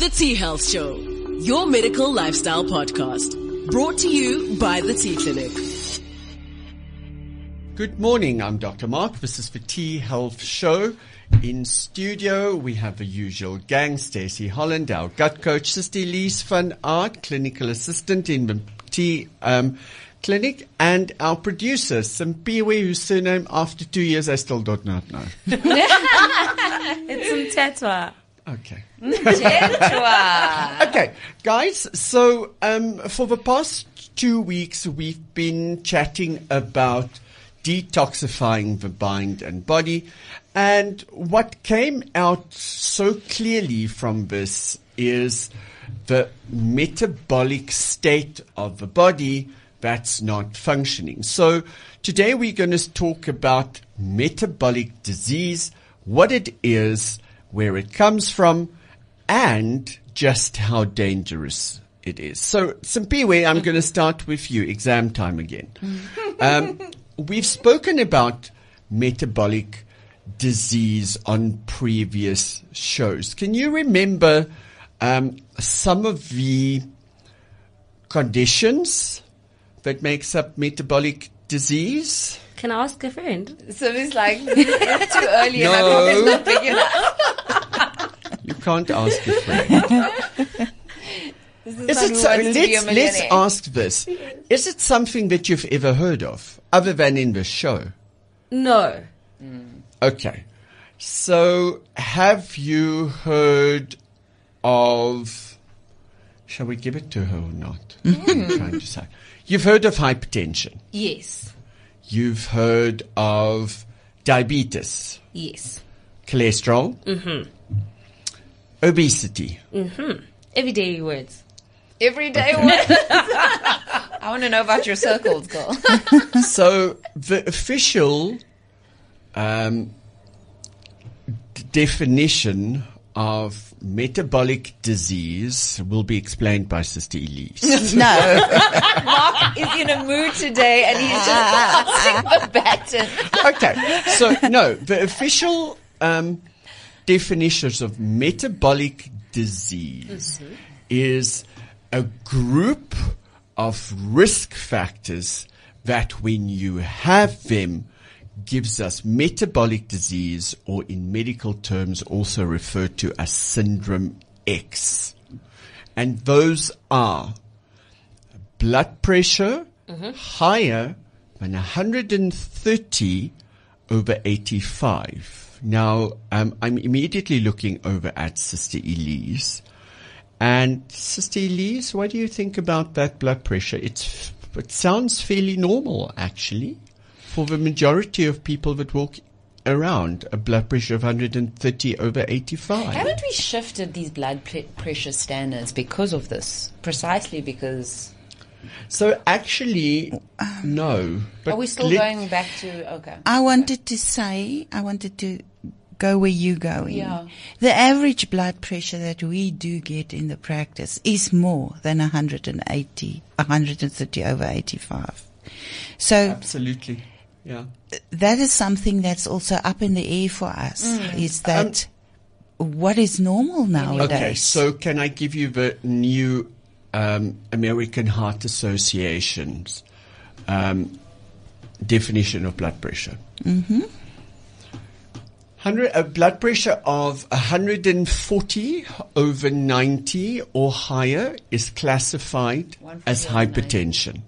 The T Health Show, your medical lifestyle podcast. Brought to you by the T Clinic. Good morning. I'm Dr. Mark. This is the T Health Show. In studio, we have the usual gang. Stacey Holland, our gut coach, Sister Elize Van Aardt, clinical assistant in the T um, clinic, and our producer, Simpiwe, whose surname after two years I still do not know. It's some tetwa. Okay. Okay, guys. So um, for the past two weeks, we've been chatting about detoxifying the mind and body, and what came out so clearly from this is the metabolic state of the body that's not functioning. So today we're going to talk about metabolic disease, what it is, where it comes from, and just how dangerous it is. So, Simpiwe, I'm going to start with you. Exam time again. Um, we've spoken about metabolic disease on previous shows. Can you remember um, some of the conditions that makes up metabolic disease? Can I ask a friend? So it's like it's too early and my No. coffee's not big enough. You can't ask a friend. Is, Is it so, wants to be a let's, let's ask this. Is it something that you've ever heard of other than in the show? No. Hmm. Okay. So have you heard of, shall we give it to her or not? Hmm. I'm trying to say. You've heard of hypertension. Yes. You've heard of diabetes, Yes. cholesterol, Mhm. obesity. Mhm. Everyday words. Everyday words. I want to know about your circles, girl. so the official um, d- definition of metabolic disease will be explained by Sister Elize. No. Mark is in a mood today and he's just passing the baton. okay, so no, the official um, definitions of metabolic disease is a group of risk factors that when you have them gives us metabolic disease or in medical terms also referred to as syndrome X. And those are blood pressure higher than 130 over 85. Now, um, I'm immediately looking over at Sister Elize. And Sister Elize, what do you think about that blood pressure? It's, it sounds fairly normal, actually, for the majority of people that walk around, a blood pressure of 130 over 85. Haven't we shifted these blood pl- pressure standards because of this? Precisely because. So actually, no. But Are we still let- going back to. Okay. I wanted to say, I wanted to go where you going. Yeah. The average blood pressure that we do get in the practice is more than 180, 130 over 85. So Absolutely. Yeah. that is something that's also up in the air for us. Is that what is normal nowadays? Okay, so can I give you the new um, American Heart Association's um, definition of blood pressure? Mm-hmm. Hundred, a blood pressure of 140 over 90 or higher is classified as 140 over 90.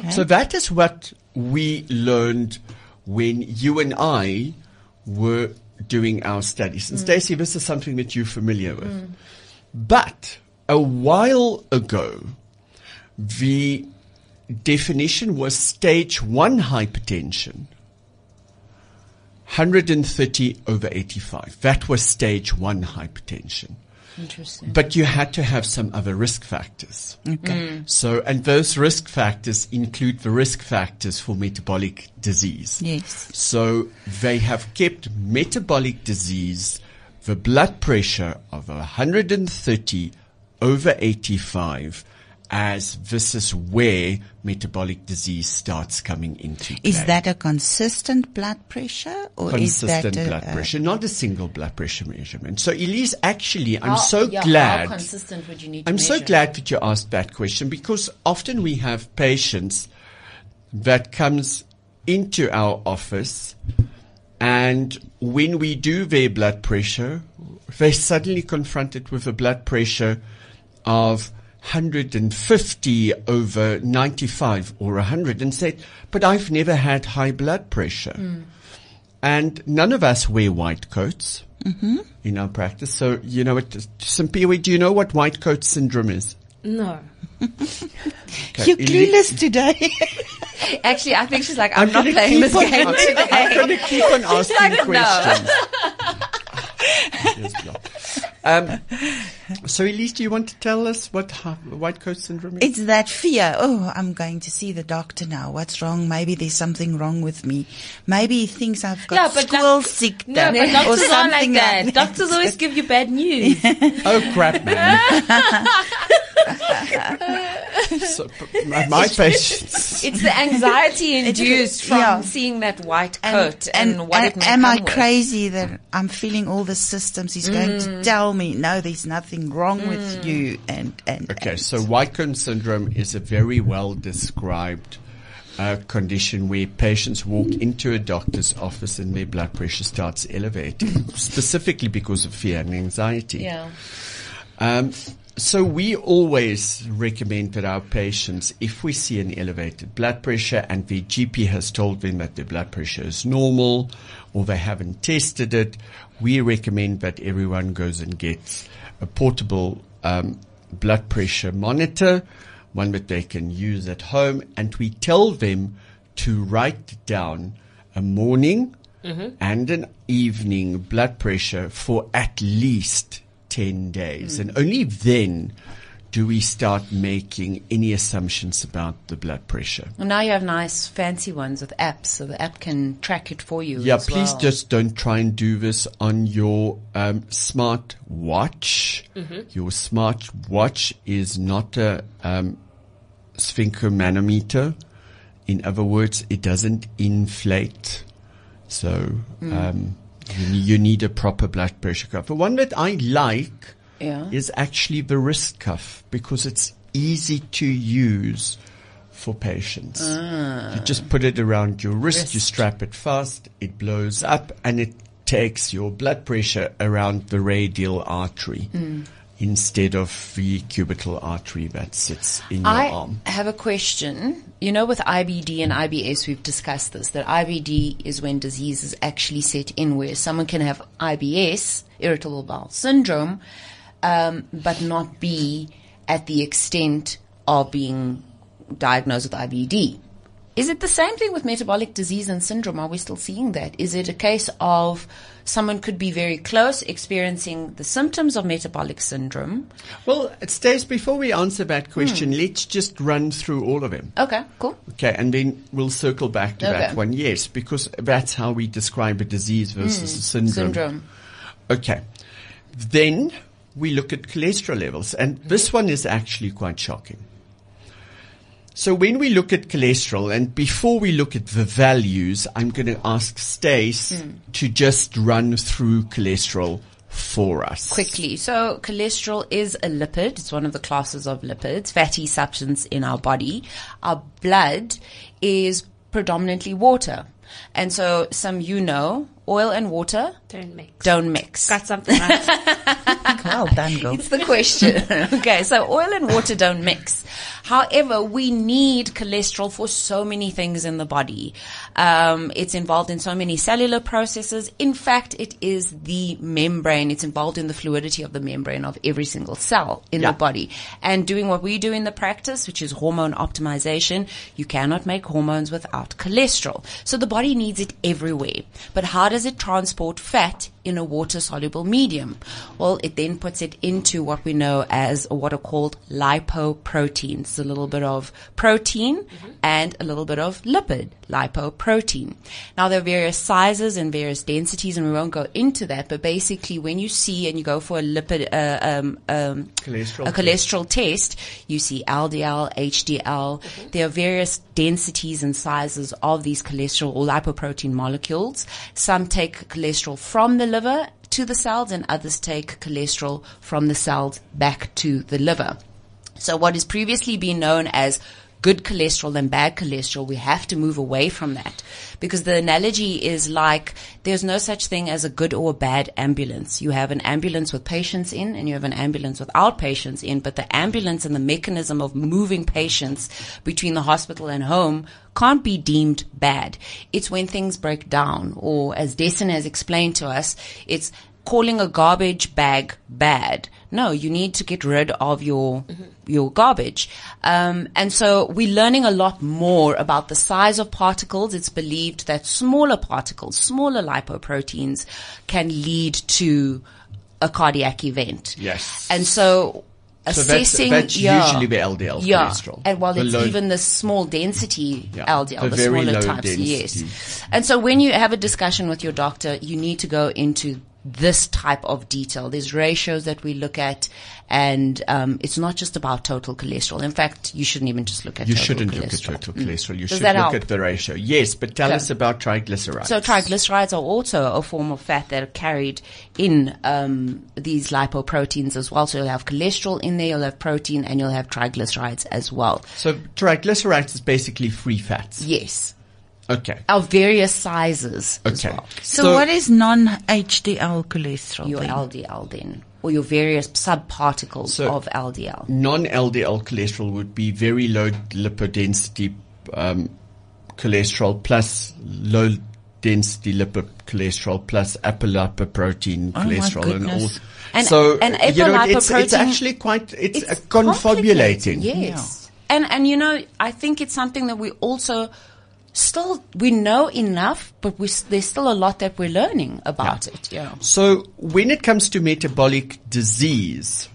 hypertension. So that is what we learned when you and I were doing our studies. And mm. Stacey, this is something that you're familiar with. But a while ago, the definition was stage one hypertension. 130 over 85. That was stage one hypertension. Interesting. But you had to have some other risk factors. Okay. Mm. So, and those risk factors include the risk factors for metabolic disease. Yes. So they have kept metabolic disease, the blood pressure of 130 over 85 as this is where metabolic disease starts coming into play. Is that a consistent blood pressure or consistent is that a, blood a- pressure, not a single blood pressure measurement. So, Elize, actually, I'm How- so yeah, glad. How consistent would you need to I'm so glad that you asked that question because often we have patients that comes into our office and when we do their blood pressure, they're suddenly confronted with a blood pressure of 150 over 95 or 100 and said, but I've never had high blood pressure. Mm. And none of us wear white coats mm-hmm. in our practice. So, you know what, Simpiwe, do you know what white coat syndrome is? No. Okay, You're clueless today. Actually, I think she's like, I'm, not gonna playing this on- game I'm- today. I'm going to keep on asking like, questions. Ah, no. Um, so, Elize, do you want to tell us what ha- white coat syndrome is? It's that fear. Oh, I'm going to see the doctor now. What's wrong? Maybe there's something wrong with me. Maybe he thinks I've got Yeah, but school doc- sick No, but doctors aren't like that. like Doctors always give you bad news. oh, crap, man. so, my, my patients. It's the anxiety induced from yeah. seeing that white coat and, what and it may am I come with. crazy that I'm feeling all the systems? He's going Mm. to tell me, no, there's nothing wrong with you. And, and, Okay, and so white coat syndrome is a very well described uh, condition where patients walk into a doctor's office and their blood pressure starts elevating, specifically because of fear and anxiety. Yeah. Um, so we always recommend that our patients, if we see an elevated blood pressure and the GP has told them that their blood pressure is normal or they haven't tested it, we recommend that everyone goes and gets a portable um, blood pressure monitor, one that they can use at home, and we tell them to write down a morning and an evening blood pressure for at least 10 days. And only then do we start making any assumptions about the blood pressure. Well, now you have nice fancy ones with apps, so the app can track it for you. Yeah, as please well. just don't try and do this on your um, smart watch. Your smart watch is not a um, sphygmomanometer. In other words, it doesn't inflate. So um, you, ne- you need a proper blood pressure cuff. The one that I like Yeah. is actually the wrist cuff because it's easy to use for patients. Ah. You just put it around your wrist, you strap it fast, it blows up, and it takes your blood pressure around the radial artery hmm. Instead of the cubital artery that sits in your I arm. I have a question. You know, with IBD and IBS, we've discussed this, that IBD is when diseases actually set in, where someone can have IBS, irritable bowel syndrome, um, but not be at the extent of being diagnosed with IBD. Is it the same thing with metabolic disease and syndrome? Are we still seeing that? Is it a case of someone could be very close, experiencing the symptoms of metabolic syndrome? Well, stays before we answer that question, hmm. let's just run through all of them. Okay, cool. Okay, and then we'll circle back to that one. Yes, because that's how we describe a disease versus hmm, a syndrome. Syndrome. Okay. Then we look at cholesterol levels, and this mm-hmm. one is actually quite shocking. So when we look at cholesterol, and before we look at the values, I'm going to ask Stace hmm. to just run through cholesterol for us. quickly. So cholesterol is a lipid. It's one of the classes of lipids, fatty substance in our body. Our blood is predominantly water. And so some you know, oil and water Don't mix. don't mix. Got something right. well done, girl. It's the question. okay, so oil and water don't mix. However, we need cholesterol for so many things in the body. Um, it's involved in so many cellular processes. In fact, it is the membrane. It's involved in the fluidity of the membrane of every single cell in Yeah. the body. And doing what we do in the practice, which is hormone optimization, you cannot make hormones without cholesterol. So the body needs it everywhere. But how does it transport fat in a water soluble medium? Well, it then puts it into what we know as what are called lipoproteins, a little bit of protein and a little bit of lipid, lipoprotein. Now there are various sizes and various densities and we won't go into that, but basically when you see and you go for a lipid, uh, um, um, Cholesterol a test. cholesterol test, you see LDL, HDL. There are various densities and sizes of these cholesterol or lipoprotein molecules. Some take cholesterol from the liver to the cells and others take cholesterol from the cells back to the liver. So what has previously been known as good cholesterol and bad cholesterol, we have to move away from that because the analogy is like there's no such thing as a good or a bad ambulance. You have an ambulance with patients in and you have an ambulance without patients in, but the ambulance and the mechanism of moving patients between the hospital and home can't be deemed bad. It's when things break down or as Destin has explained to us, it's calling a garbage bag bad. No, you need to get rid of your mm-hmm. Your garbage. Um, and so we're learning a lot more about the size of particles. It's believed that smaller particles, smaller lipoproteins, can lead to a cardiac event. Yes. And so. So that's- Assessing, that's yeah, usually the LDL yeah, cholesterol. and while The it's low- even the small density Yeah, LDL, the the, smaller types, density. yes. And so when you have a discussion with your doctor, you need to go into this type of detail. There's ratios that we look at, and um, it's not just about total cholesterol. In fact, you shouldn't even just look at You total shouldn't cholesterol. look at total cholesterol. You Does should look help? at the ratio. Yes, but tell Okay. us about triglycerides. So triglycerides are also a form of fat that are carried in um, these lipoproteins as well. So you'll have cholesterol in there, you'll have protein, and you'll have triglycerides as well. So triglycerides is basically free fats. Yes, Okay. of various sizes as Okay. well. So, what is non-HDL cholesterol? Your then? LDL then, or your various subparticles So- of LDL. non-LDL cholesterol would be very low lipodensity um, cholesterol plus low density lipid cholesterol plus apolipoprotein Oh, my cholesterol and all. And- so and you know, it's, it's actually quite it's, It's a confabulating. complicated, Yes. And and you know, I think it's something that we also still we know enough, but we there's still a lot that we're learning about it. Yeah. So when it comes to metabolic disease,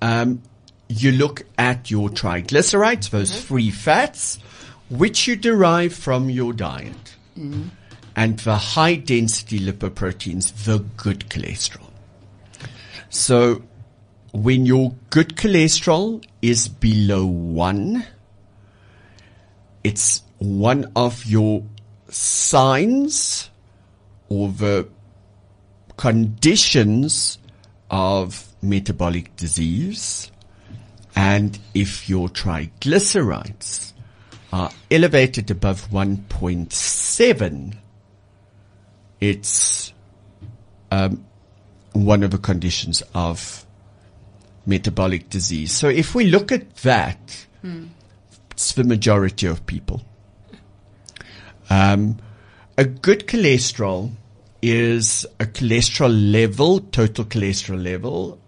um, you look at your triglycerides, those free fats, which you derive from your diet, and the high density lipoproteins, the good cholesterol. So when your good cholesterol is below one, it's one of your signs or the conditions of metabolic disease. And if your triglycerides are elevated above 1.7, it's um, one of the conditions of metabolic disease. So if we look at that, it's the majority of people. Um, a good cholesterol is a cholesterol level, total cholesterol level,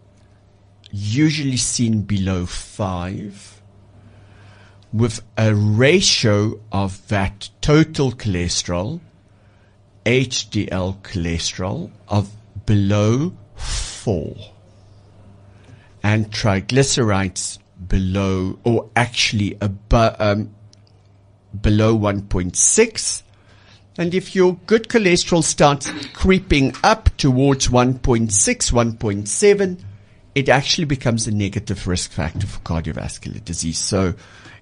usually seen below five, with a ratio of that total cholesterol, HDL cholesterol, of below four, and triglycerides below, or actually above, um, below 1.6. And if your good cholesterol starts creeping up towards 1.6, 1.7, it actually becomes a negative risk factor for cardiovascular disease. So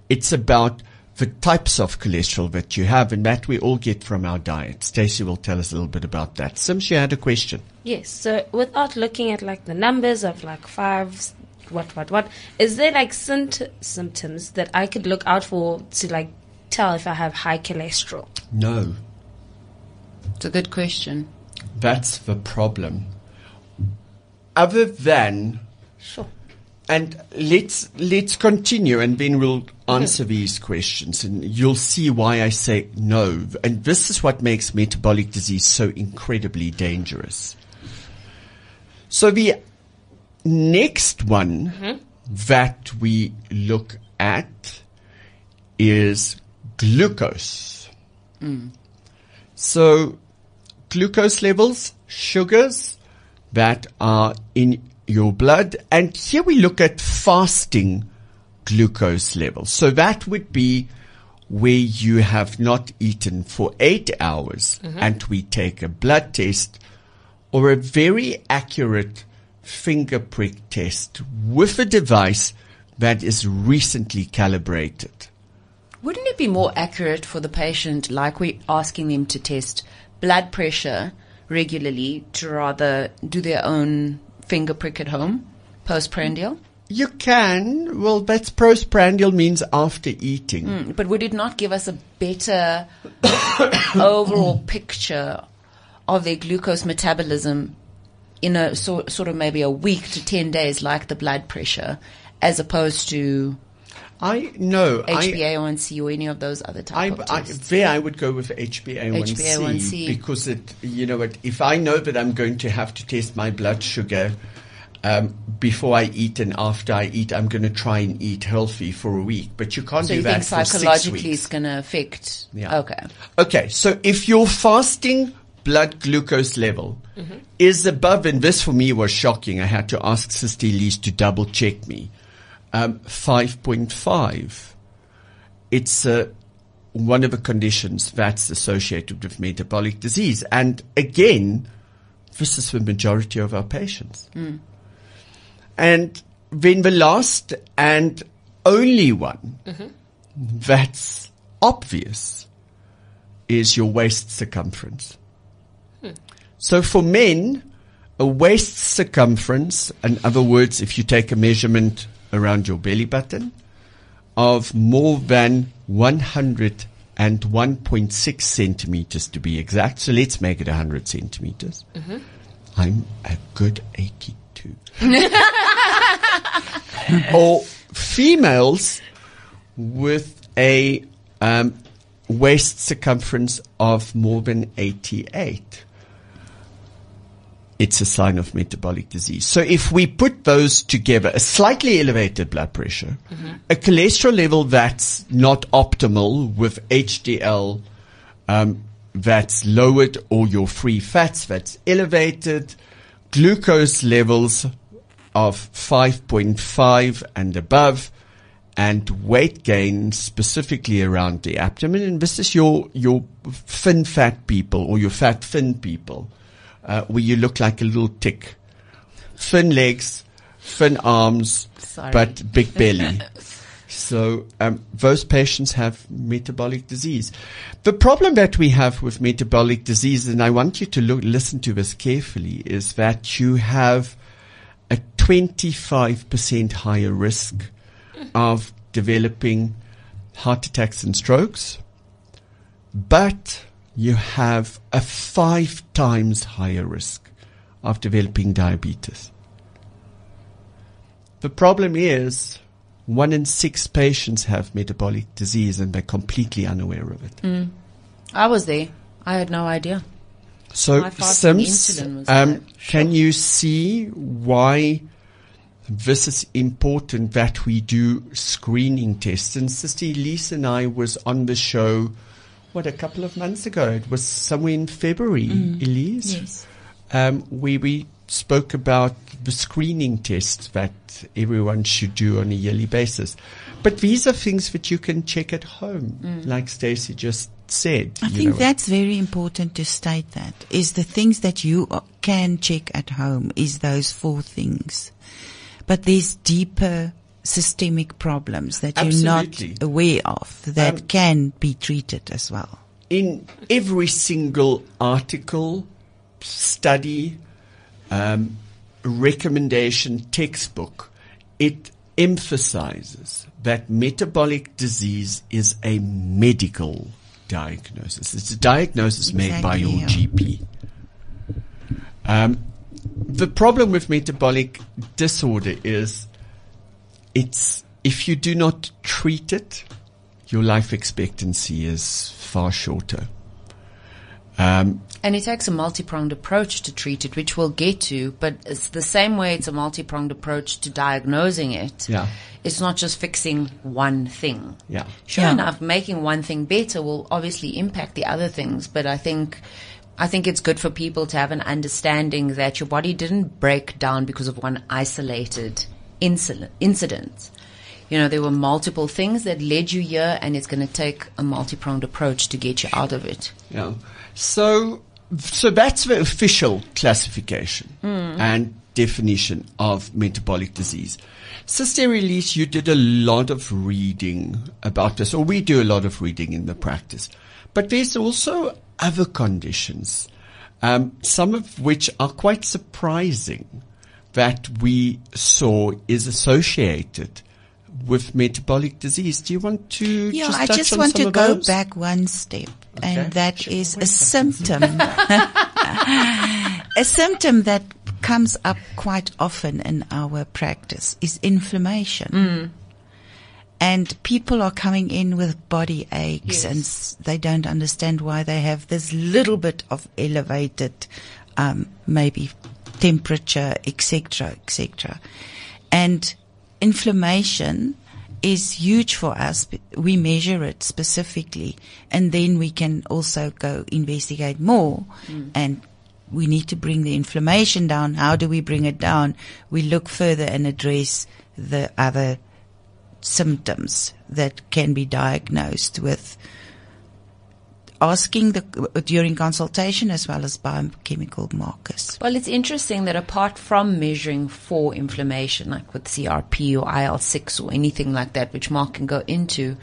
it's about the types of cholesterol that you have, and that we all get from our diet. Stacey will tell us a little bit about that. Sims, you had a question. Yes. So without looking at like the numbers of like fives, what, what, what, is there like symptoms that I could look out for to like tell if I have high cholesterol? No, It's a good question. that's the problem. Other than Sure. And let's let's continue, and then we'll answer these questions, and you'll see why I say no. And this is what makes metabolic disease so incredibly dangerous. So the next one mm-hmm. that we look at is glucose. Mm. So glucose levels, sugars that are in your blood. And here we look at fasting glucose levels. So that would be where you have not eaten for eight hours mm-hmm. and we take a blood test or a very accurate finger prick test with a device that is recently calibrated. Wouldn't it be more accurate for the patient, like we're asking them to test blood pressure regularly, to rather do their own finger prick at home, postprandial? You can, well, that's postprandial means after eating. Mm, But would it not give us a better overall picture of their glucose metabolism in a sort, sort of maybe a week to 10 days, like the blood pressure, as opposed to I know. I, HbA1c or any of those other I, type of I, there I would go with HbA1c, HbA1c. because it, you know, what, if I know that I'm going to have to test my blood sugar um, before I eat and after I eat, I'm going to try and eat healthy for a week. But you can't so do you that think for six psychologically weeks. it's going to affect? Yeah. Okay. Okay, so if your fasting blood glucose level is above, and this for me was shocking. I had to ask Sister Elize to double check me. Um, 5.5. It's uh, one of the conditions that's associated with metabolic disease. And again, this is the majority of our patients. And then the last and only one that's obvious is your waist circumference. So for men, a waist circumference, in other words, if you take a measurement around your belly button of more than 101.6 centimeters to be exact. So let's make it 100 centimeters. I'm a good 82. or females with a um, waist circumference of more than 88 it's a sign of metabolic disease. So if we put those together, a slightly elevated blood pressure, a cholesterol level that's not optimal with HDL um, that's lowered or your free fats that's elevated, glucose levels of 5.5 and above, and weight gain specifically around the abdomen. And this is your, your thin fat people or your fat thin people, uh, where you look like a little tick. Thin legs, thin arms, Sorry. but big belly. So um, those patients have metabolic disease. The problem that we have with metabolic disease, and I want you to look, listen to this carefully, is that you have a 25% higher risk of developing heart attacks and strokes, but you have a five times higher risk of developing diabetes. The problem is one in six patients have metabolic disease and they're completely unaware of it. I was there. I had no idea. So, Sims, um, can you see why this is important that we do screening tests? And Sister Elize and I was on the show, what, a couple of months ago? It was somewhere in February, Elize? Yes. um, where we spoke about the screening tests that everyone should do on a yearly basis. But these are things that you can check at home, like Stacey just said. I think know. that's very important to state that is the things that you uh, can check at home is those four things. But there's deeper systemic problems that you're not aware of that Um, can be treated as well. in every single article, study, um, recommendation, textbook, it emphasizes that metabolic disease is a medical diagnosis. It's a diagnosis made by your GP. Um, the problem with metabolic disorder is it's if you do not treat it, your life expectancy is far shorter. Um, And it takes a multi-pronged approach to treat it, which we'll get to, but it's the same way it's a multi-pronged approach to diagnosing it. Yeah. It's not just fixing one thing. yeah. Sure Yeah. enough, making one thing better will obviously impact the other things, but I think I think it's good for people to have an understanding that your body didn't break down because of one isolated incident. incident. You know, there were multiple things that led you here, and it's going to take a multi-pronged approach to get you out of it. Yeah. So, so that's the official classification and definition of metabolic disease. Sister Elize, you did a lot of reading about this, or we do a lot of reading in the practice. But there's also other conditions, um, some of which are quite surprising that we saw is associated with metabolic disease. Do you want to Yeah, just I just on want some to go those? back one step, Okay. and that Sure. is a symptom. a symptom that comes up quite often in our practice is inflammation. And people are coming in with body aches and s- they don't understand why they have this little bit of elevated, um, maybe temperature, etc., etc. And inflammation is huge for us. We measure it specifically and then we can also go investigate more mm. and we need to bring the inflammation down. How do we bring it down? We look further and address the other symptoms that can be diagnosed with asking the during consultation as well as biochemical markers. Well, it's interesting that apart from measuring for inflammation, like with CRP or IL-6 or anything like that, which Mark can go into,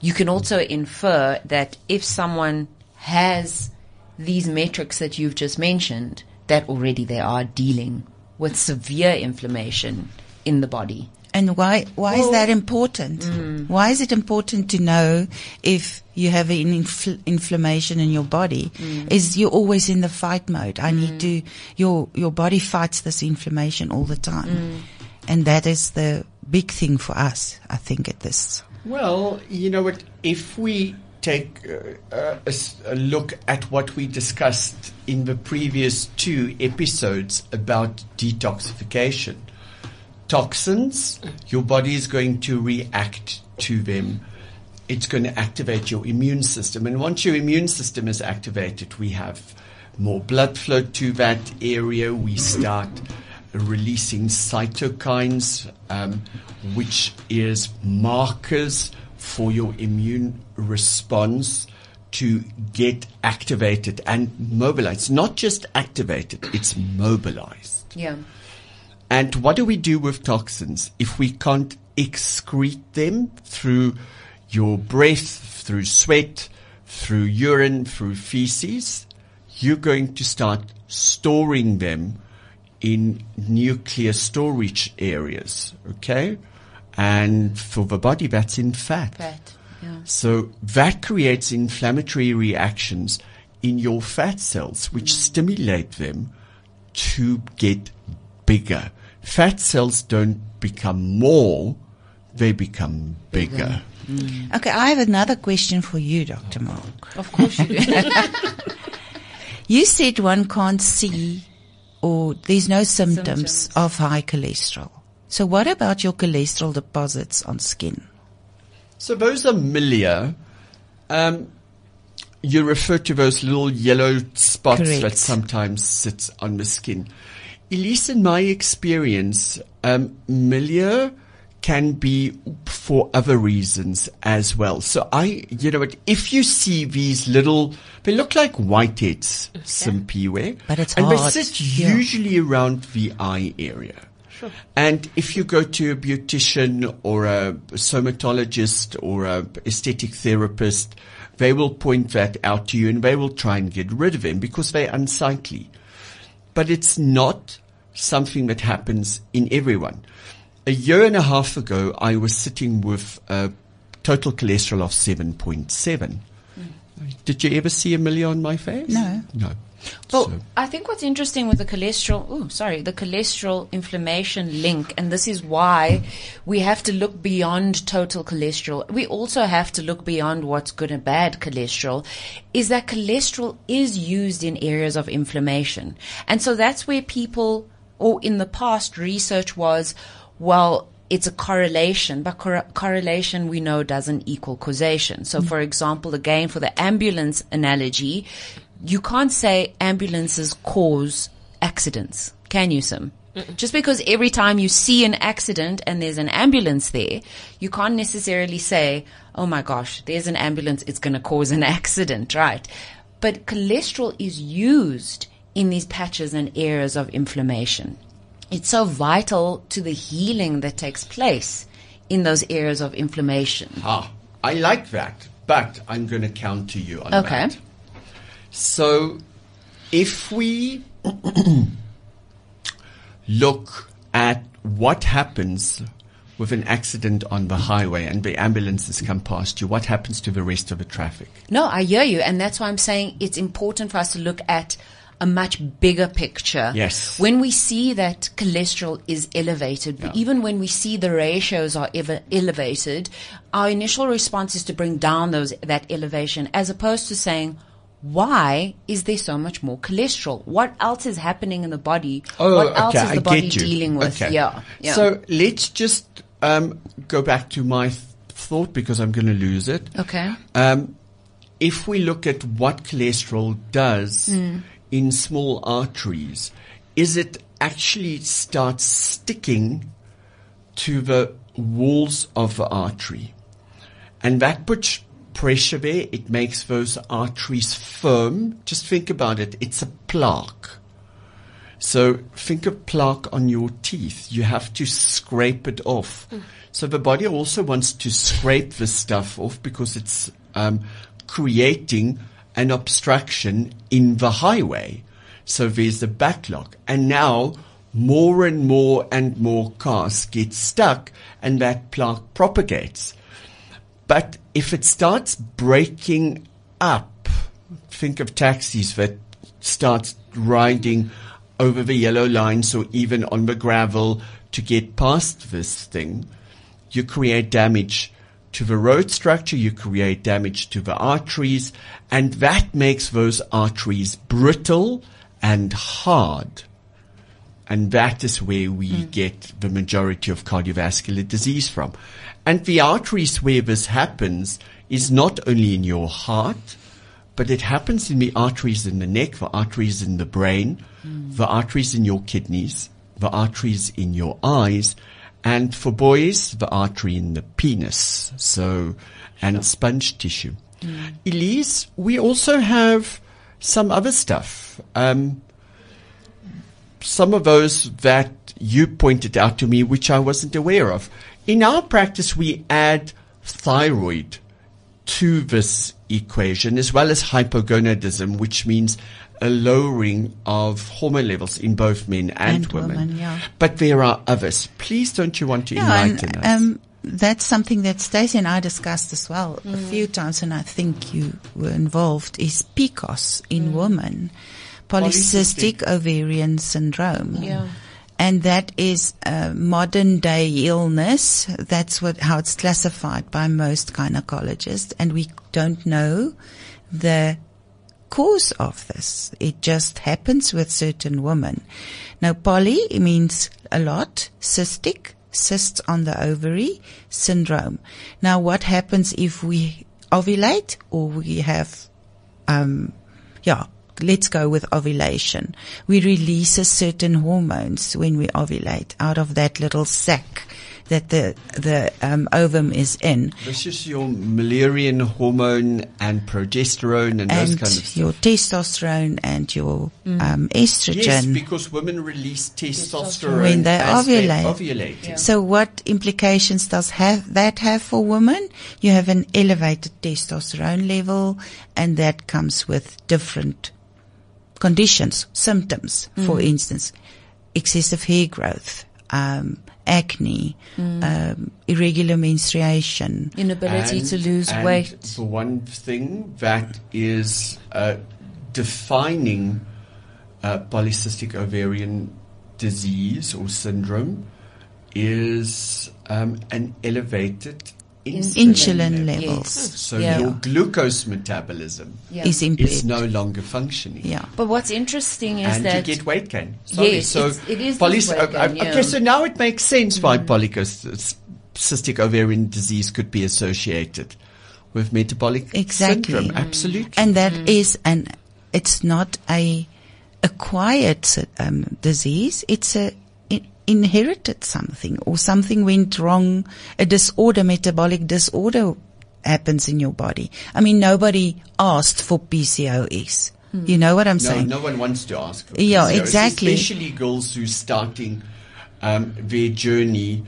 you can also infer that if someone has these metrics that you've just mentioned, that already they are dealing with severe inflammation in the body. And why why is that important? Why is it important to know if you have an infl- inflammation in your body? Is you're always in the fight mode. I need to your your body fights this inflammation all the time, and that is the big thing for us. I think at this. Well, you know what? If we take uh, uh, a, s- a look at what we discussed in the previous two episodes about detoxification, toxins, your body is going to react to them. It's going to activate your immune system. And once your immune system is activated, we have more blood flow to that area. We start releasing cytokines, um, which is markers for your immune response to get activated and mobilized. Not just activated, it's mobilized. Yeah. And what do we do with toxins if we can't excrete them through your breath, through sweat, through urine, through feces? You're going to start storing them in nuclear storage areas, okay? And for the body, that's in fat. Fat. Yeah. So that creates inflammatory reactions in your fat cells, which stimulate them to get bigger. Fat cells don't become more, they become bigger. Okay, I have another question for you, Dr. Mark. Of course you do. You said one can't see or there's no symptoms, Symptoms. of high cholesterol. So what about your cholesterol deposits on skin? So those are milia. Um, you refer to those little yellow spots Correct. that sometimes sit on the skin. At least in my experience, um, milia can be for other reasons as well. So I, you know if you see these little, they look like whiteheads, simpiwe. But it's And hard, they sit yeah. usually around the eye area. Sure. And if you go to a beautician or a somatologist or a aesthetic therapist, they will point that out to you and they will try and get rid of them because they're unsightly. But it's not something that happens in everyone. A year and a half ago, I was sitting with a total cholesterol of 7.7. Mm. Did you ever see a milli on my face? No. No. Well, So- I think what's interesting with the cholesterol, oh, sorry, the cholesterol inflammation link, and this is why we have to look beyond total cholesterol. We also have to look beyond what's good and bad cholesterol, is that cholesterol is used in areas of inflammation. And so that's where people, or in the past, research was, well, it's a correlation, but cor- correlation we know doesn't equal causation. So, mm. for example, again, for the ambulance analogy, you can't say ambulances cause accidents, can you, Sim? Just because every time you see an accident and there's an ambulance there, you can't necessarily say, oh my gosh, there's an ambulance, it's going to cause an accident, right? But cholesterol is used in these patches and areas of inflammation. It's so vital to the healing that takes place in those areas of inflammation. Ah, I like that, but I'm going to count to you on Okay. that. So, if we look at what happens with an accident on the highway and the ambulances come past you, what happens to the rest of the traffic? No, I hear you. And that's why I'm saying it's important for us to look at a much bigger picture. Yes. When we see that cholesterol is elevated, Yeah. even when we see the ratios are ever elevated, our initial response is to bring down those, that elevation as opposed to saying, why is there so much more cholesterol? What else is happening in the body? Oh, what else is Oh, I the body you. dealing with? Okay. Yeah, yeah. So let's just um, go back to my th- thought because I'm going to lose it. okay. Um, if we look at what cholesterol does Hmm. in small arteries, is it actually starts sticking to the walls of the artery? And that puts pressure there. It makes those arteries firm. Just think about it. It's a plaque. So think of plaque on your teeth. You have to scrape it off. So the body also wants to scrape the stuff off because it's um, creating an obstruction in the highway. So there's a backlog. And now more and more and more cars get stuck and that plaque propagates. But if it starts breaking up, think of taxis that start riding over the yellow lines or even on the gravel to get past this thing, you create damage to the road structure, you create damage to the arteries, and that makes those arteries brittle and hard. And that is where we mm. get the majority of cardiovascular disease from. And the arteries where this happens is not only in your heart, but it happens in the arteries in the neck, the arteries in the brain, mm. the arteries in your kidneys, the arteries in your eyes, and for boys, the artery in the penis. So, and sponge tissue. Mm. Elize, we also have some other stuff. Um, some of those that you pointed out to me, which I wasn't aware of. In our practice, we add thyroid to this equation as well as hypogonadism, which means a lowering of hormone levels in both men and, And women. women, yeah. But there are others. Please don't you want to Yeah, enlighten and, us? um, that's something that Stacey and I discussed as well a few times, and I think you were involved. Is PCOS in women, polycystic, Polycystic. ovarian syndrome. Yeah. And that is a modern day illness. That's what how it's classified by most gynecologists, and we don't know the cause of this. It just happens with certain women. Now, poly means a lot, cystic, cysts on the ovary, syndrome. Now, what happens if we ovulate or we have, um, yeah, let's go with ovulation. We release a certain hormones when we ovulate out of that little sac that the, the, um, ovum is in. this is your Mullerian hormone and progesterone and, those and kind of stuff. your testosterone and your um, Yes, estrogen. because women release testosterone When they as ovulate. ovulate. So what implications does have that have for women? You have an elevated testosterone level and that comes with different conditions, symptoms, for instance, excessive hair growth, um, acne, um, irregular menstruation. Inability to lose and weight. The one thing that is uh, defining uh, polycystic ovarian disease or syndrome is um, an elevated insulin, Insulin level. levels So Yeah. your glucose metabolism Yeah. is impaired. is no longer functioning. yeah. But what's interesting is and that you get weight gain. Sorry. Yes, so it's- it is this polys- weight uh, gain, yeah. Okay, so now it makes sense why polycystic ovarian disease could be associated with metabolic Exactly. syndrome. Absolutely. And that is an it's not a acquired um, disease. It's a in, inherited something or something went wrong. A disorder, metabolic disorder happens in your body. I mean, nobody asked for PCOS. You know what I'm No, saying? no one wants to ask. For Yeah, exactly. Especially girls who are starting um, their journey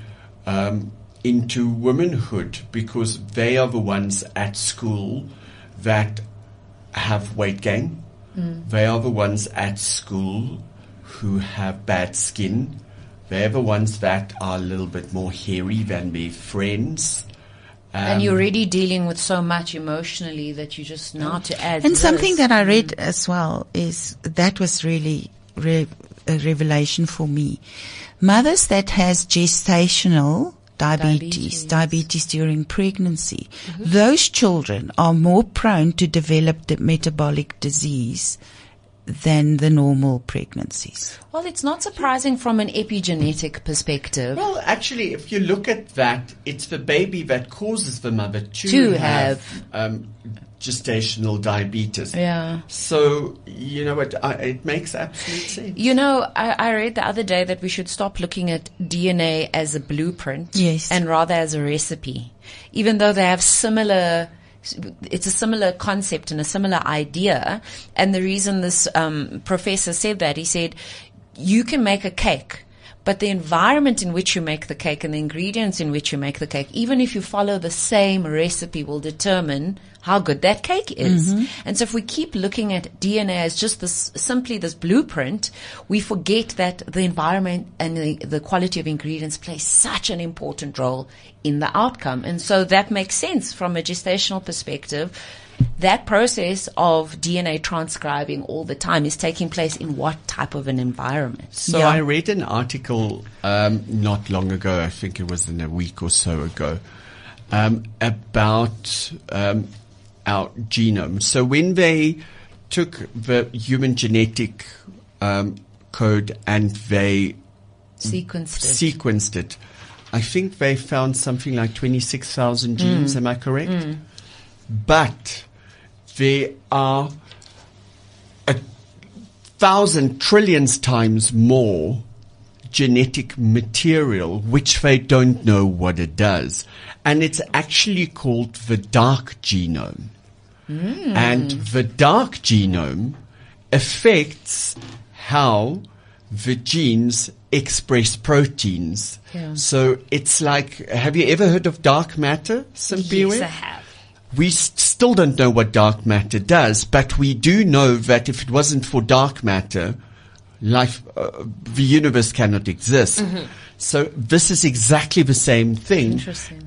um, into womanhood because they are the ones at school that have weight gain. Mm. They are the ones at school who have bad skin. They're the ones that are a little bit more hairy than their friends. and Um, you're already dealing with so much emotionally that you just now to add And this. something that I read as well is that was really re- a revelation for me. Mothers that has gestational diabetes, Diabetes. diabetes, during pregnancy, those children are more prone to develop the metabolic disease than the normal pregnancies. Well, it's not surprising from an epigenetic perspective. Well, actually, if you look at that, it's the baby that causes the mother to, To have, have. um, gestational diabetes. Yeah. So you know what? I, it makes absolute sense. You know, I, I read the other day that we should stop looking at DNA as a blueprint Yes. and rather as a recipe. Even though they have similar, it's a similar concept and a similar idea. And the reason this um, professor said that, he said, you can make a cake. But the environment in which you make the cake and the ingredients in which you make the cake, even if you follow the same recipe, will determine how good that cake is. Mm-hmm. And so if we keep looking at DNA as just this, simply this blueprint, we forget that the environment and the, the quality of ingredients play such an important role in the outcome. And so that makes sense from a gestational perspective. That process of DNA transcribing all the time is taking place in what type of an environment? So Yeah. I read an article um, not long ago. I think it was in a week or so ago um, about um, our genome. So when they took the human genetic um, code and they Sequenced it. sequenced it. I think they found something like 26,000 genes, am I correct? But there are a thousand trillions times more genetic material which they don't know what it does. And it's actually called the dark genome. Hmm. And the dark genome affects how the genes express proteins. Yeah. So it's like, have you ever heard of dark matter, Simpiwe? Yes, I have. We still don't know what dark matter does, but we do know that if it wasn't for dark matter, life, uh, the universe cannot exist. So this is exactly the same thing.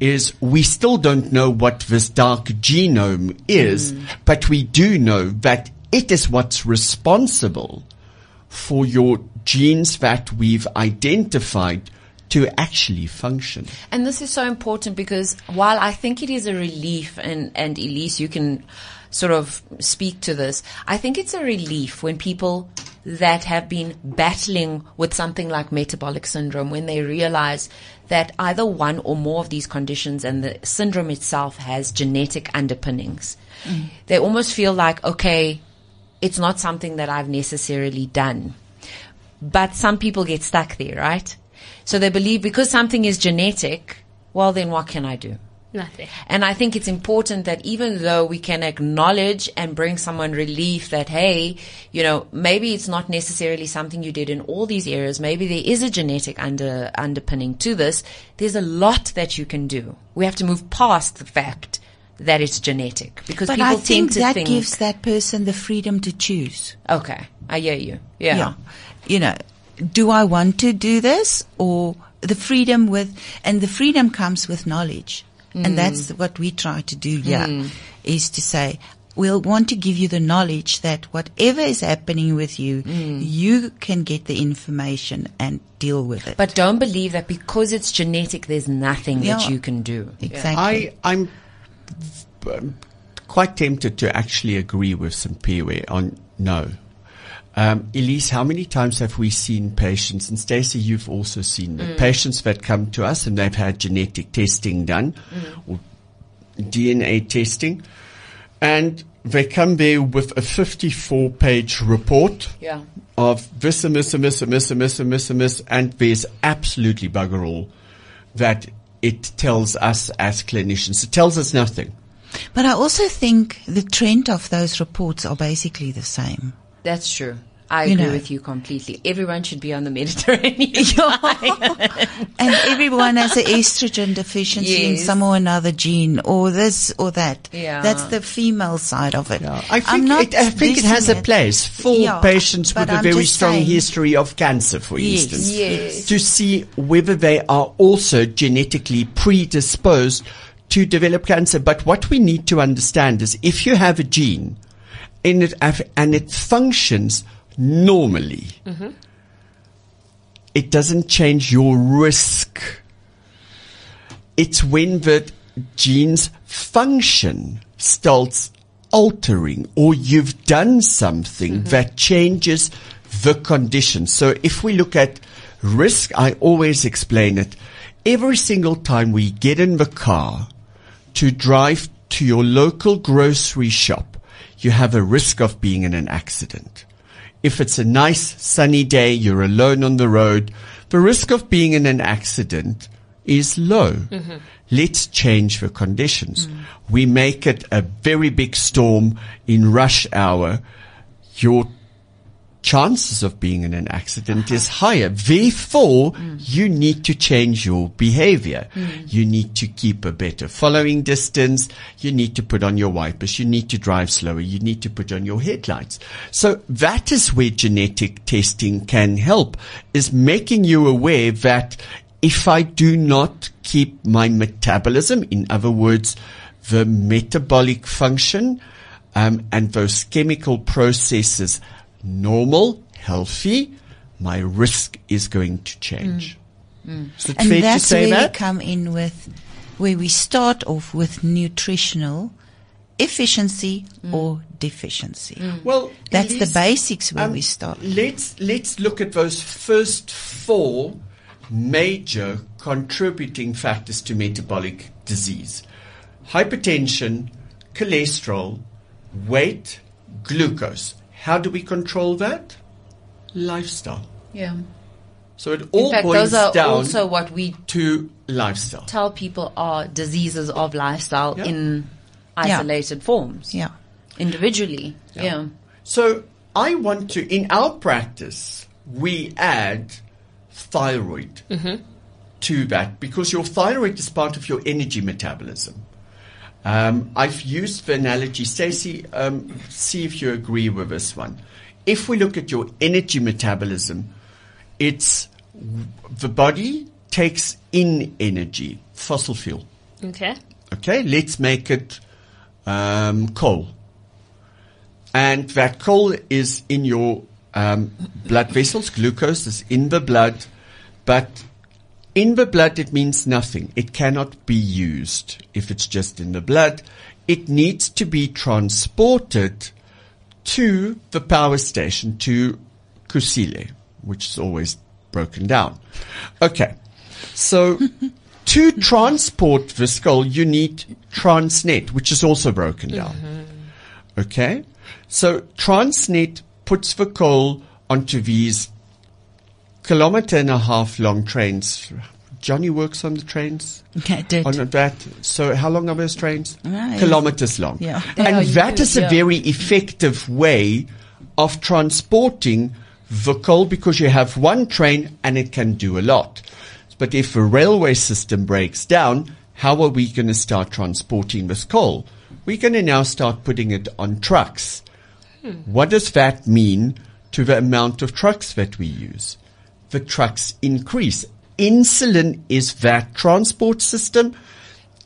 Is we still don't know what this dark genome is, but we do know that it is what's responsible for your genes that we've identified to actually function. And this is so important because while I think it is a relief, and, and Elize, you can sort of speak to this, I think it's a relief when people that have been battling with something like metabolic syndrome, when they realize that either one or more of these conditions and the syndrome itself has genetic underpinnings. Mm. They almost feel like, okay, it's not something that I've necessarily done. But some people get stuck there, right? So they believe because something is genetic, well, then what can I do? Nothing. And I think it's important that even though we can acknowledge and bring someone relief that, hey, you know, maybe it's not necessarily something you did in all these areas. Maybe there is a genetic under, underpinning to this. There's a lot that you can do. We have to move past the fact that it's genetic because But people I tend think to that think, gives that person the freedom to choose. okay, I hear you. Yeah. yeah. You know, do I want to do this or the freedom with, and the freedom comes with knowledge. Mm. And that's what we try to do is to say, we'll want to give you the knowledge that whatever is happening with you, Mm. you can get the information and deal with it. But don't believe that because it's genetic, there's nothing that you can do. exactly. I, I'm um, quite tempted to actually agree with some Simpiwe on no. Um, Elize, how many times have we seen patients, and Stacey, you've also seen the patients that come to us and they've had genetic testing done or DNA testing, and they come there with a 54 page report Yeah. of this and this and this and this and this and this and this, and there's absolutely bugger all that it tells us as clinicians. It tells us nothing. But I also think the trend of those reports are basically the same. That's true. I You agree know. with you completely. Everyone should be on the Mediterranean. And everyone has an estrogen deficiency in some or another gene, or this or that. Yeah. That's the female side of it. I think, I'm not it, I think it has a place for Yeah, patients with a I'm very strong saying- history of cancer, for Yes. instance. Yes. To see whether they are also genetically predisposed to develop cancer. But what we need to understand is if you have a gene and it, and it functions normally, it doesn't change your risk. It's when the gene's function starts altering or you've done something mm-hmm. that changes the condition. So if we look at risk, I always explain it. Every single time we get in the car to drive to your local grocery shop, you have a risk of being in an accident. If it's a nice sunny day, you're alone on the road, the risk of being in an accident is low. Mm-hmm. Let's change the conditions. We make it a very big storm in rush hour. Your chances of being in an accident is higher. Therefore, you need to change your behavior. You need to keep a better following distance. You need to put on your wipers. You need to drive slower. You need to put on your headlights. So that is where genetic testing can help is making you aware that if I do not keep my metabolism, in other words, the metabolic function, um, and those chemical processes normal, healthy, my risk is going to change. Mm. Is it mm. And fair to that's say where that? we come in with, where we start off with nutritional efficiency mm. or deficiency. well, That's the basics where um, we start. Let's let's look at those first four major contributing factors to metabolic disease: hypertension, cholesterol, weight, glucose. How do we control that? Lifestyle. yeah. So it all In fact, boils those are down also what we to lifestyle. tell people are diseases of lifestyle Yeah. in isolated forms. Yeah. Individually. Yeah. So I want to, in our practice, we add thyroid mm-hmm. to that because your thyroid is part of your energy metabolism. Um, I've used the analogy, Stacey, um, see if you agree with this one. If we look at your energy metabolism, it's the body takes in energy, fossil fuel. Okay. Okay, let's make it um, coal. And that coal is in your um, blood vessels. Glucose is in the blood, but in the blood it means nothing. It cannot be used if it's just in the blood. It needs to be transported to the power station, to Kusile, which is always broken down. Okay. So to transport this coal, you need Transnet, which is also broken down. Mm-hmm. Okay. So Transnet puts the coal onto these kilometer and a half long trains. Johnny works on the trains I did. on that. So how long are those trains? Kilometers long. Yeah. And are that huge, is a yeah. very effective way of transporting the coal because you have one train and it can do a lot. But if the railway system breaks down, how are we going to start transporting this coal? We're going to now start putting it on trucks. Hmm. What does that mean to the amount of trucks that we use? The trucks increase. Insulin is that transport system.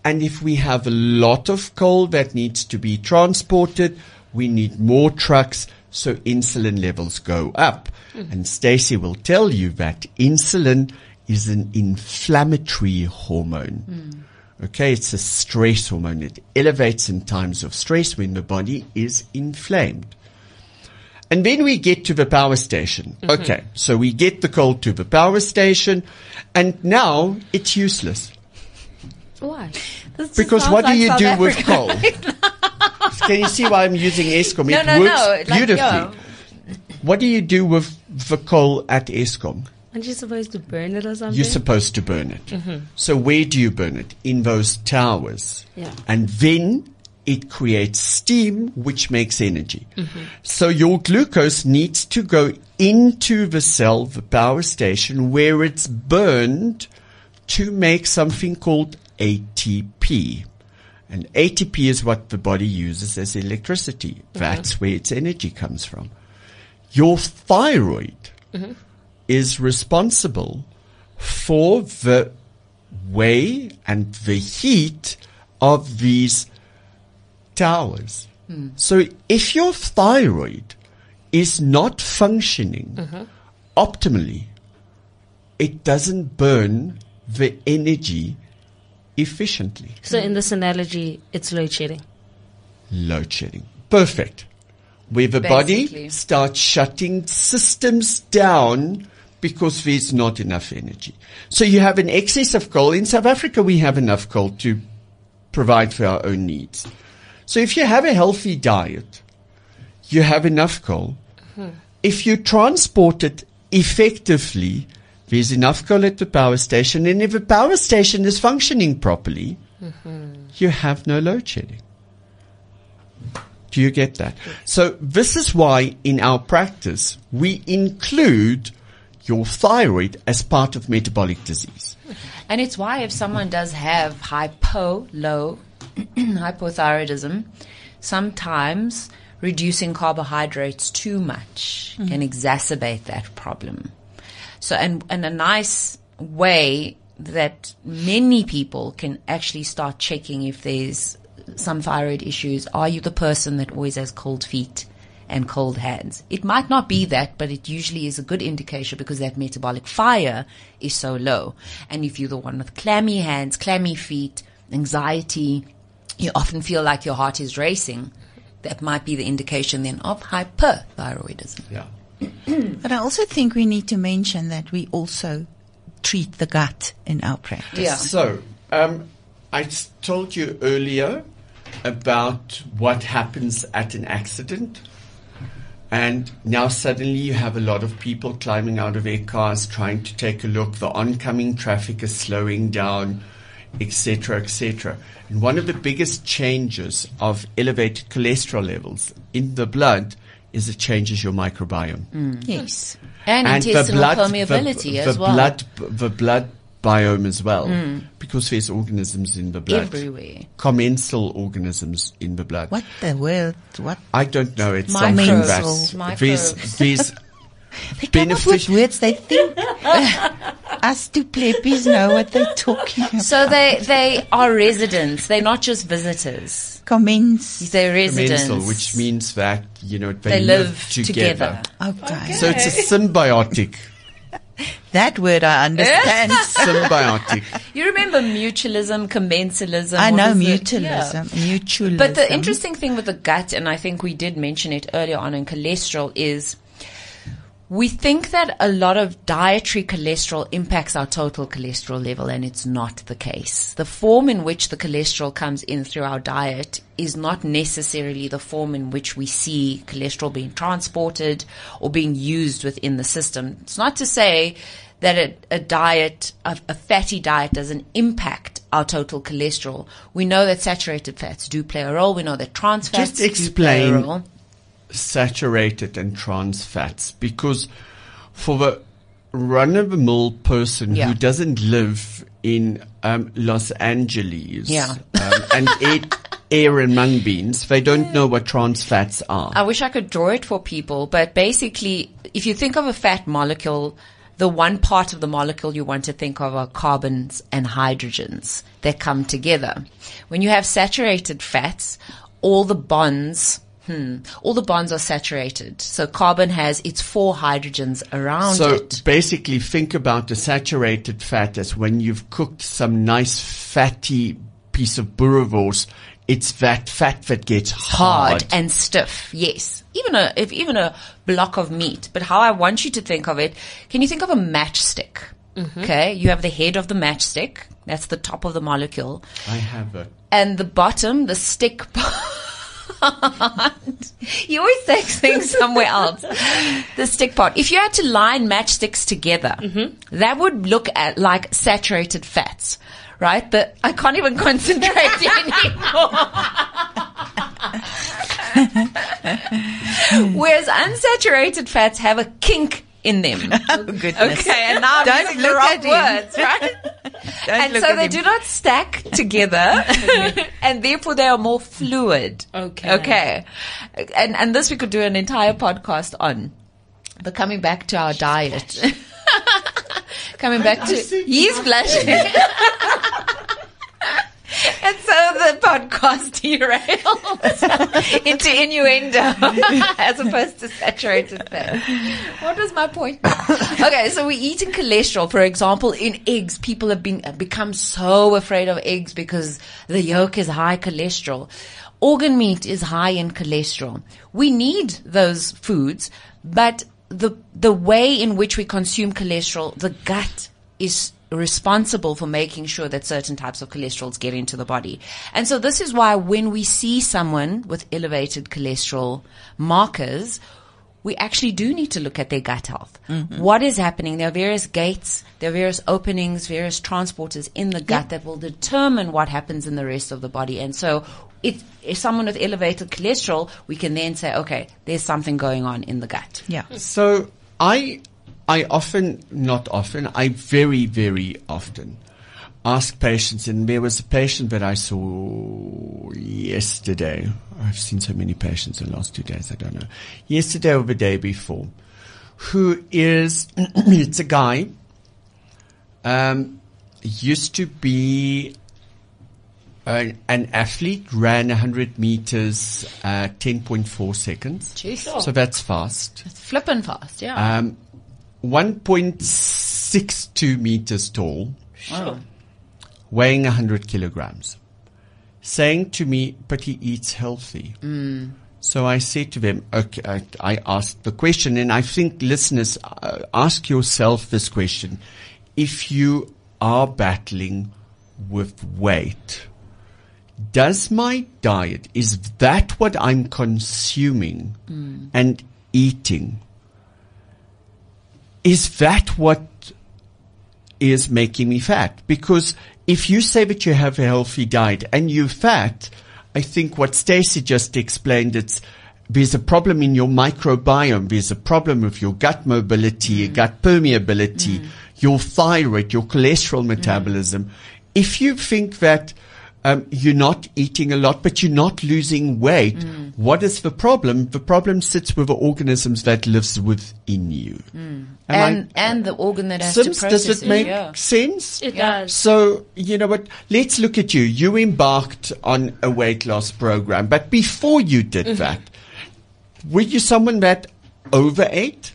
And if we have a lot of coal that needs to be transported, we need more trucks so insulin levels go up. Mm-hmm. And Stacey will tell you that insulin is an inflammatory hormone. Mm. Okay, it's a stress hormone. It elevates in times of stress when the body is inflamed. And then we get to the power station. Mm-hmm. Okay, so we get the coal to the power station, and now it's useless. Why? Because what do you do with coal? can you see why I'm using Eskom? No, it no, works no, beautifully. What do you do with the coal at Eskom? Aren't you supposed to burn it or something? You're supposed to burn it. Mm-hmm. So where do you burn it? In those towers. Yeah. And then it creates steam, which makes energy. So your glucose needs to go into the cell, the power station, where it's burned to make something called ATP. And ATP is what the body uses as electricity. Mm-hmm. That's where its energy comes from. Your thyroid mm-hmm. is responsible for the way and the heat of these towers. Hmm. So if your thyroid is not functioning uh-huh. optimally, it doesn't burn the energy efficiently. So in this analogy, it's load shedding. Load shedding. Perfect. Where the Basically. body starts shutting systems down because there's not enough energy. So you have an excess of coal. In South Africa, we have enough coal to provide for our own needs. So if you have a healthy diet, you have enough coal. If you transport it effectively, there's enough coal at the power station. And if the power station is functioning properly, you have no load shedding. Do you get that? So this is why in our practice, we include your thyroid as part of metabolic disease. And it's why if someone does have hypo, low, hypothyroidism, sometimes reducing carbohydrates too much mm-hmm. can exacerbate that problem. So, and, and a nice way that many people can actually start checking if there's some thyroid issues. Are you the person that always has cold feet? and cold hands. It might not be mm-hmm. that, but it usually is a good indication because that metabolic fire is so low. And if you're the one with clammy hands, clammy feet, anxiety, you often feel like your heart is racing. That might be the indication then of hyperthyroidism. Yeah. But I also think we need to mention that we also treat the gut in our practice. Yeah. So, um, I s- told you earlier about what happens at an accident. And now suddenly you have a lot of people climbing out of their cars trying to take a look. The oncoming traffic is slowing down, etc., etc. And one of the biggest changes of elevated cholesterol levels in the blood is it changes your microbiome mm. Yes. And, intestinal permeability the, as the well. blood, the blood biome as well, mm. because there's organisms in the blood, Everywhere. commensal organisms in the blood. What the world? What? I don't know. It's Microbes. something that Microbes. these these They come up with words they think uh, us two plebbies know what they're talking about. So they, they are residents. They're not just visitors. Commence. They're residents. commensal, which means that you know they, they live together. Okay. So it's a symbiotic, That word I understand. symbiotic. You remember mutualism, commensalism? I know mutualism. Yeah. Mutualism. But the interesting thing with the gut, and I think we did mention it earlier on in cholesterol, is we think that a lot of dietary cholesterol impacts our total cholesterol level, and it's not the case. The form in which the cholesterol comes in through our diet is not necessarily the form in which we see cholesterol being transported or being used within the system. It's not to say that a, a diet, a, a fatty diet doesn't impact our total cholesterol. We know that saturated fats do play a role. We know that trans fats Just do play a explain role. Saturated and trans fats because for the run of the mill person Yeah. who doesn't live in um, Los Angeles Yeah. um, and eat air and mung beans, they don't know what trans fats are. I wish I could draw it for people, but basically, if you think of a fat molecule, the one part of the molecule you want to think of are carbons and hydrogens that come together. When you have saturated fats, all the bonds, hmm, all the bonds are saturated. So carbon has its four hydrogens around So it. basically, think about the saturated fat as when you've cooked some nice fatty piece of boerewors. It's that fat that gets hard. hard and stiff. Yes, even a if even a block of meat. But how I want you to think of it, can you think of a matchstick? Okay, you have the head of the matchstick. That's the top of the molecule, I have a and the bottom, the stick. pot. You always take things somewhere else. The stick pot. If you had to line matchsticks together, mm-hmm. that would look at like saturated fats, right? The I can't even concentrate anymore. Whereas unsaturated fats have a kink in them. Oh, goodness. Okay, and now I'm Don't using the look wrong at words, right? And so they him. do not stack together, and therefore they are more fluid. Okay. Okay. And and this we could do an entire podcast on. But coming back to our diet. coming back to he's blushing. And so the podcast derails into innuendo as opposed to saturated fat. What was my point? okay, so we're eating cholesterol. For example, in eggs, people have been have become so afraid of eggs because the yolk is high cholesterol. Organ meat is high in cholesterol. We need those foods, but the the way in which we consume cholesterol, the gut is responsible for making sure that certain types of cholesterols get into the body. And so this is why when we see someone with elevated cholesterol markers, we actually do need to look at their gut health. Mm-hmm. What is happening? There are various gates, there are various openings, various transporters in the gut that will determine what happens in the rest of the body. And so if, if someone with elevated cholesterol, we can then say, okay, there's something going on in the gut. Yeah. So I, I often, not often, I very, very often ask patients, and there was a patient that I saw yesterday. I've seen so many patients in the last two days, I don't know. Yesterday or the day before, who is, it's a guy, um, used to be uh, an athlete, ran 100 meters, uh, 10.4 seconds. Jeez. So that's fast. It's flipping fast, yeah. Um, 1.62 meters tall, weighing 100 kilograms, saying to me, but he eats healthy. So I said to them, okay, I, I asked the question, and I think listeners, uh, ask yourself this question. If you are battling with weight, does my diet, is that what I'm consuming and eating? Is that what is making me fat? Because if you say that you have a healthy diet and you're fat, I think what Stacey just explained, it's there's a problem in your microbiome. There's a problem with your gut mobility, your gut permeability, mm. your thyroid, your cholesterol metabolism. Mm. If you think that um, you're not eating a lot, but you're not losing weight, what is the problem? The problem sits with the organisms that lives within you. Am I- and and the organ that has Sims, to process does it make yeah. sense? It does. So, you know what? Let's look at you. You embarked on a weight loss program, but before you did Mm-hmm. that, were you someone that overate?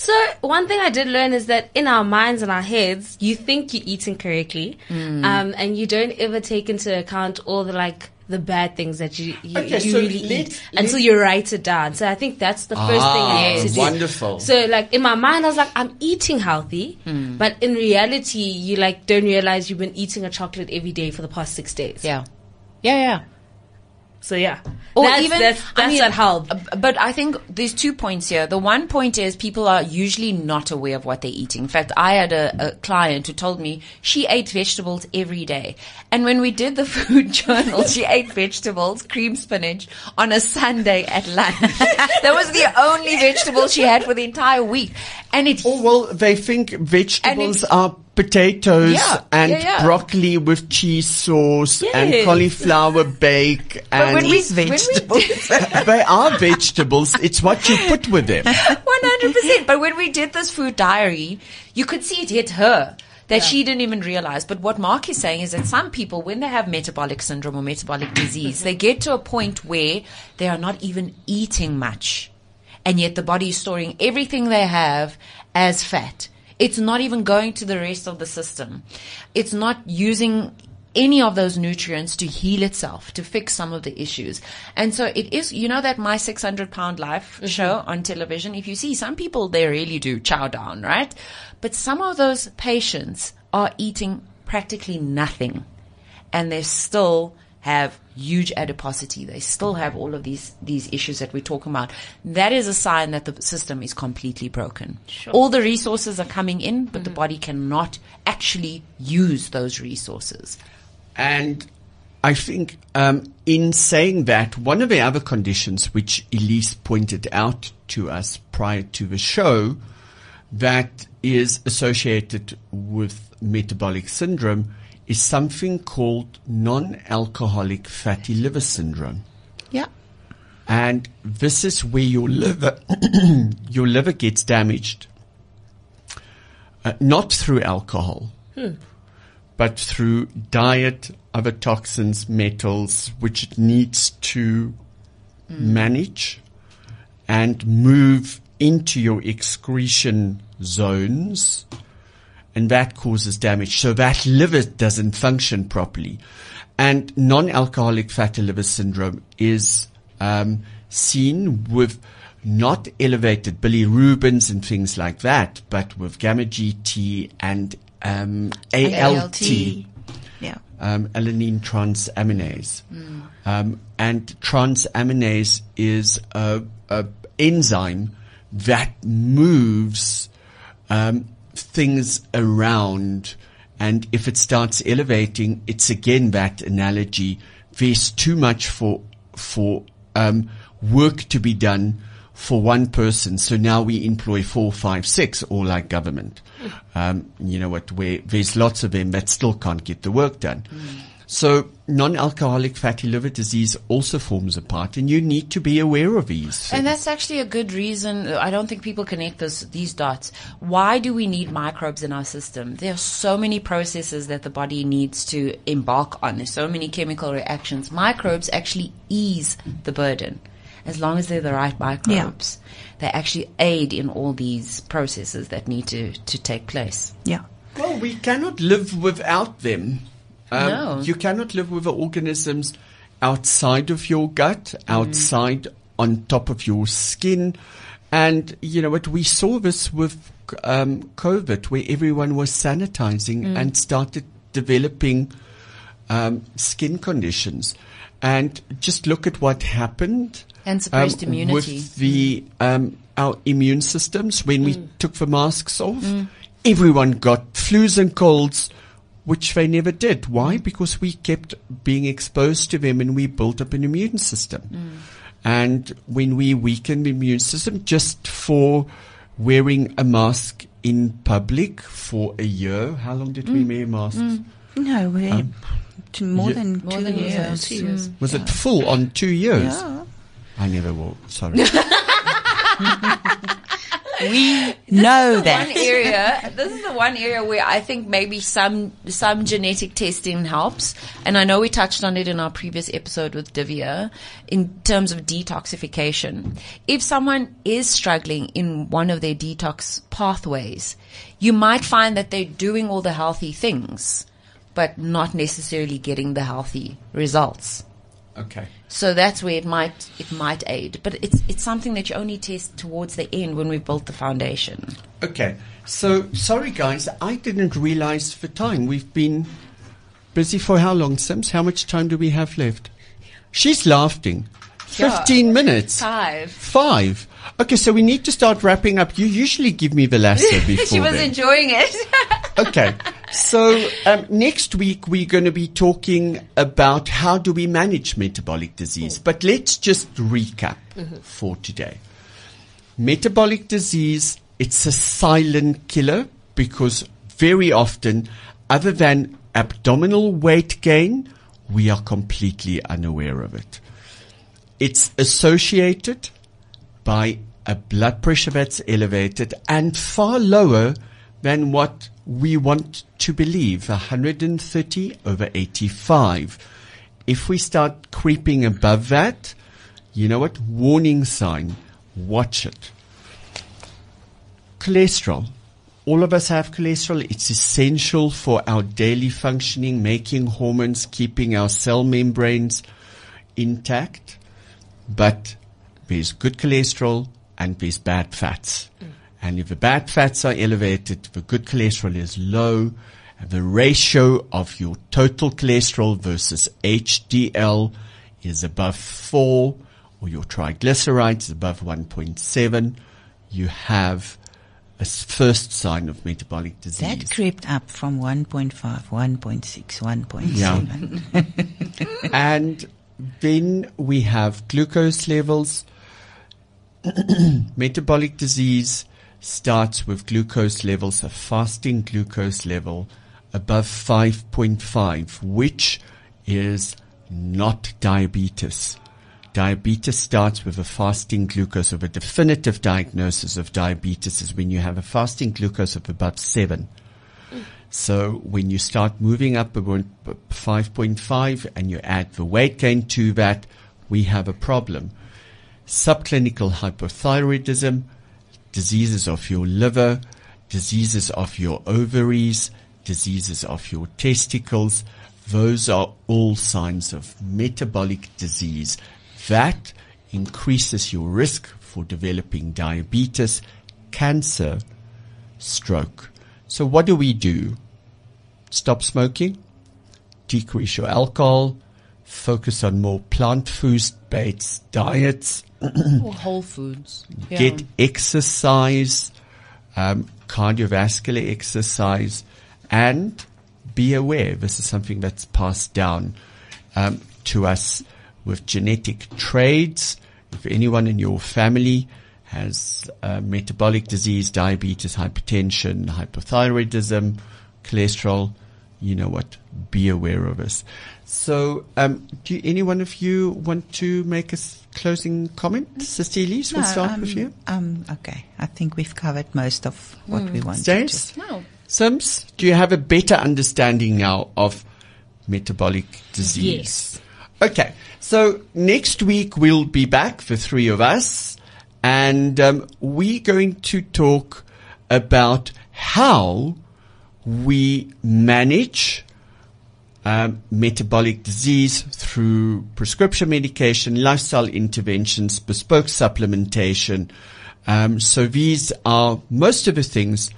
So one thing I did learn is that in our minds and our heads, you think you're eating correctly, Mm. um, and you don't ever take into account all the like the bad things that you you, Okay, you so really let's- eat until you write it down. So I think that's the first thing I Ah, had to do. wonderful. So like in my mind, I was like, I'm eating healthy, Hmm. but in reality, you like don't realize you've been eating a chocolate every day for the past six days. Yeah. Yeah, yeah. So yeah, Or that's, even that's, I that's mean, what helped. uh, But I think there's two points here. The one point is people are usually not aware of what they're eating. In fact, I had a, a client who told me she ate vegetables every day, and when we did the food journal, she ate vegetables, cream spinach, on a Sunday at lunch. that was the only vegetable she had for the entire week, and it Oh, well, they think vegetables it's- are potatoes Yeah, and yeah, yeah. broccoli with cheese sauce and cauliflower bake and when we- These when we- vegetables. they are vegetables. It's what you put with them. One hundred percent. But when we did this food diary, you could see it hit her that she didn't even realize. But what Mark is saying is that some people, when they have metabolic syndrome or metabolic disease, mm-hmm. they get to a point where they are not even eating much, and yet the body is storing everything they have as fat. It's not even going to the rest of the system. It's not using any of those nutrients to heal itself, to fix some of the issues. And so it is, you know, that My 600 Pound Life mm-hmm. show on television. If you see some people, they really do chow down, right? But some of those patients are eating practically nothing and they're still have huge adiposity. They still have all of these these issues that we're talking about. That is a sign that the system is completely broken. All the resources are coming in, but the body cannot actually use those resources. And I think um, in saying that, one of the other conditions which Elize pointed out to us prior to the show that is associated with metabolic syndrome is something called non-alcoholic fatty liver syndrome. Yeah. And this is where your liver, your liver gets damaged. Uh, not through alcohol, but through diet, other toxins, metals, which it needs to manage and move into your excretion zones. And that causes damage. So that liver doesn't function properly. And non-alcoholic fatty liver syndrome is um, seen with not elevated bilirubins and things like that, but with gamma GT and um, ALT Yeah. um, alanine transaminase. Um, and transaminase is a, a enzyme that moves um, things around. And if it starts elevating, it's again that analogy. There's too much for for um, work to be done for one person. So now we employ four, five, six, all like government. Um, you know what? Where there's lots of them that still can't get the work done. So non-alcoholic fatty liver disease also forms a part, and you need to be aware of these. And that's actually a good reason. I don't think people connect this, these dots. Why do we need microbes in our system? There are so many processes that the body needs to embark on. There's so many chemical reactions. Microbes actually ease the burden. As long as they're the right microbes, they actually aid in all these processes that need to, to take place. Yeah. Well, we cannot live without them. Um, No. You cannot live with the organisms outside of your gut, outside on top of your skin. And, you know what, we saw this with um, COVID, where everyone was sanitizing and started developing um, skin conditions. And just look at what happened And suppressed um, immunity. with the um, our immune systems when we took the masks off. Everyone got flus and colds, which they never did. Why? Because we kept being exposed to them and we built up an immune system. Mm. And when we weaken the immune system just for wearing a mask in public for a year, how long did we mm. wear masks? Mm. No, we um, to more yeah. than More two than a years. two years. Was it full on two years? Yeah. I never wore. Sorry. We know that. one area. This is the one area where I think maybe some some genetic testing helps. And I know we touched on it in our previous episode with Divya in terms of detoxification. If someone is struggling in one of their detox pathways, you might find that they're doing all the healthy things, but not necessarily getting the healthy results. Okay. So that's where it might it might aid, but it's it's something that you only test towards the end when we've built the foundation. Okay. So, sorry guys, I didn't realize the time. We've been busy for how long, Sims? How much time do we have left? She's laughing. Yeah. 15 minutes. Five. Five. Okay, so we need to start wrapping up. You usually give me the lasso before she was then. enjoying it. okay. So um, next week we're going to be talking about how do we manage metabolic disease. But let's just recap for today. Metabolic disease, it's a silent killer because very often, other than abdominal weight gain, we are completely unaware of it. It's associated by a blood pressure that's elevated and far lower than what we want to believe 130 over 85. If we start creeping above that, you know what? Warning sign. Watch it. Cholesterol. All of us have cholesterol. It's essential for our daily functioning, making hormones, keeping our cell membranes intact. But there's good cholesterol and there's bad fats. Mm. And if the bad fats are elevated, the good cholesterol is low, The ratio of your total cholesterol versus HDL is above 4 or your triglycerides is above 1.7. You have a first sign of metabolic disease. That crept up from 1.5, 1.6, 1.7. Yeah. and then we have glucose levels. Metabolic disease starts with glucose levels, a fasting glucose level above 5.5, which is not diabetes. Diabetes starts with a fasting glucose of a definitive diagnosis of diabetes is when you have a fasting glucose of above 7. So when you start moving up around 5.5 and you add the weight gain to that, we have a problem. Subclinical hypothyroidism, diseases of your liver, diseases of your ovaries, diseases of your testicles, those are all signs of metabolic disease. That increases your risk for developing diabetes, cancer, stroke. So what do we do? Stop smoking, decrease your alcohol, focus on more plant foods based diets, Whole Foods. Yeah. get exercise, um, cardiovascular exercise, and be aware this is something that's passed down um, to us with genetic traits. If anyone in your family has uh, metabolic disease, diabetes, hypertension, hypothyroidism, cholesterol, you know what? Be aware of this. So, um, do any one of you want to make a s- closing comment? Sister Elize, we'll start um, with you. Um, okay. I think we've covered most of what we wanted Stace? No. Sims, do you have a better understanding now of metabolic disease? Yes. Okay, so next week we'll be back, the three of us, and um, we're going to talk about how we manage um, metabolic disease through prescription medication, lifestyle interventions, bespoke supplementation. Um, so these are most of the things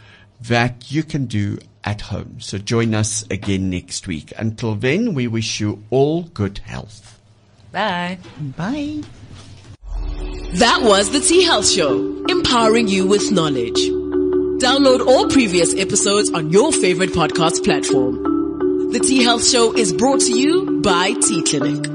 that you can do at home. So join us again next week. Until then, we wish you all good health. Bye. Bye. That was the T Health Show, empowering you with knowledge. Download all previous episodes on your favorite podcast platform. The T Health Show is brought to you by T Clinic.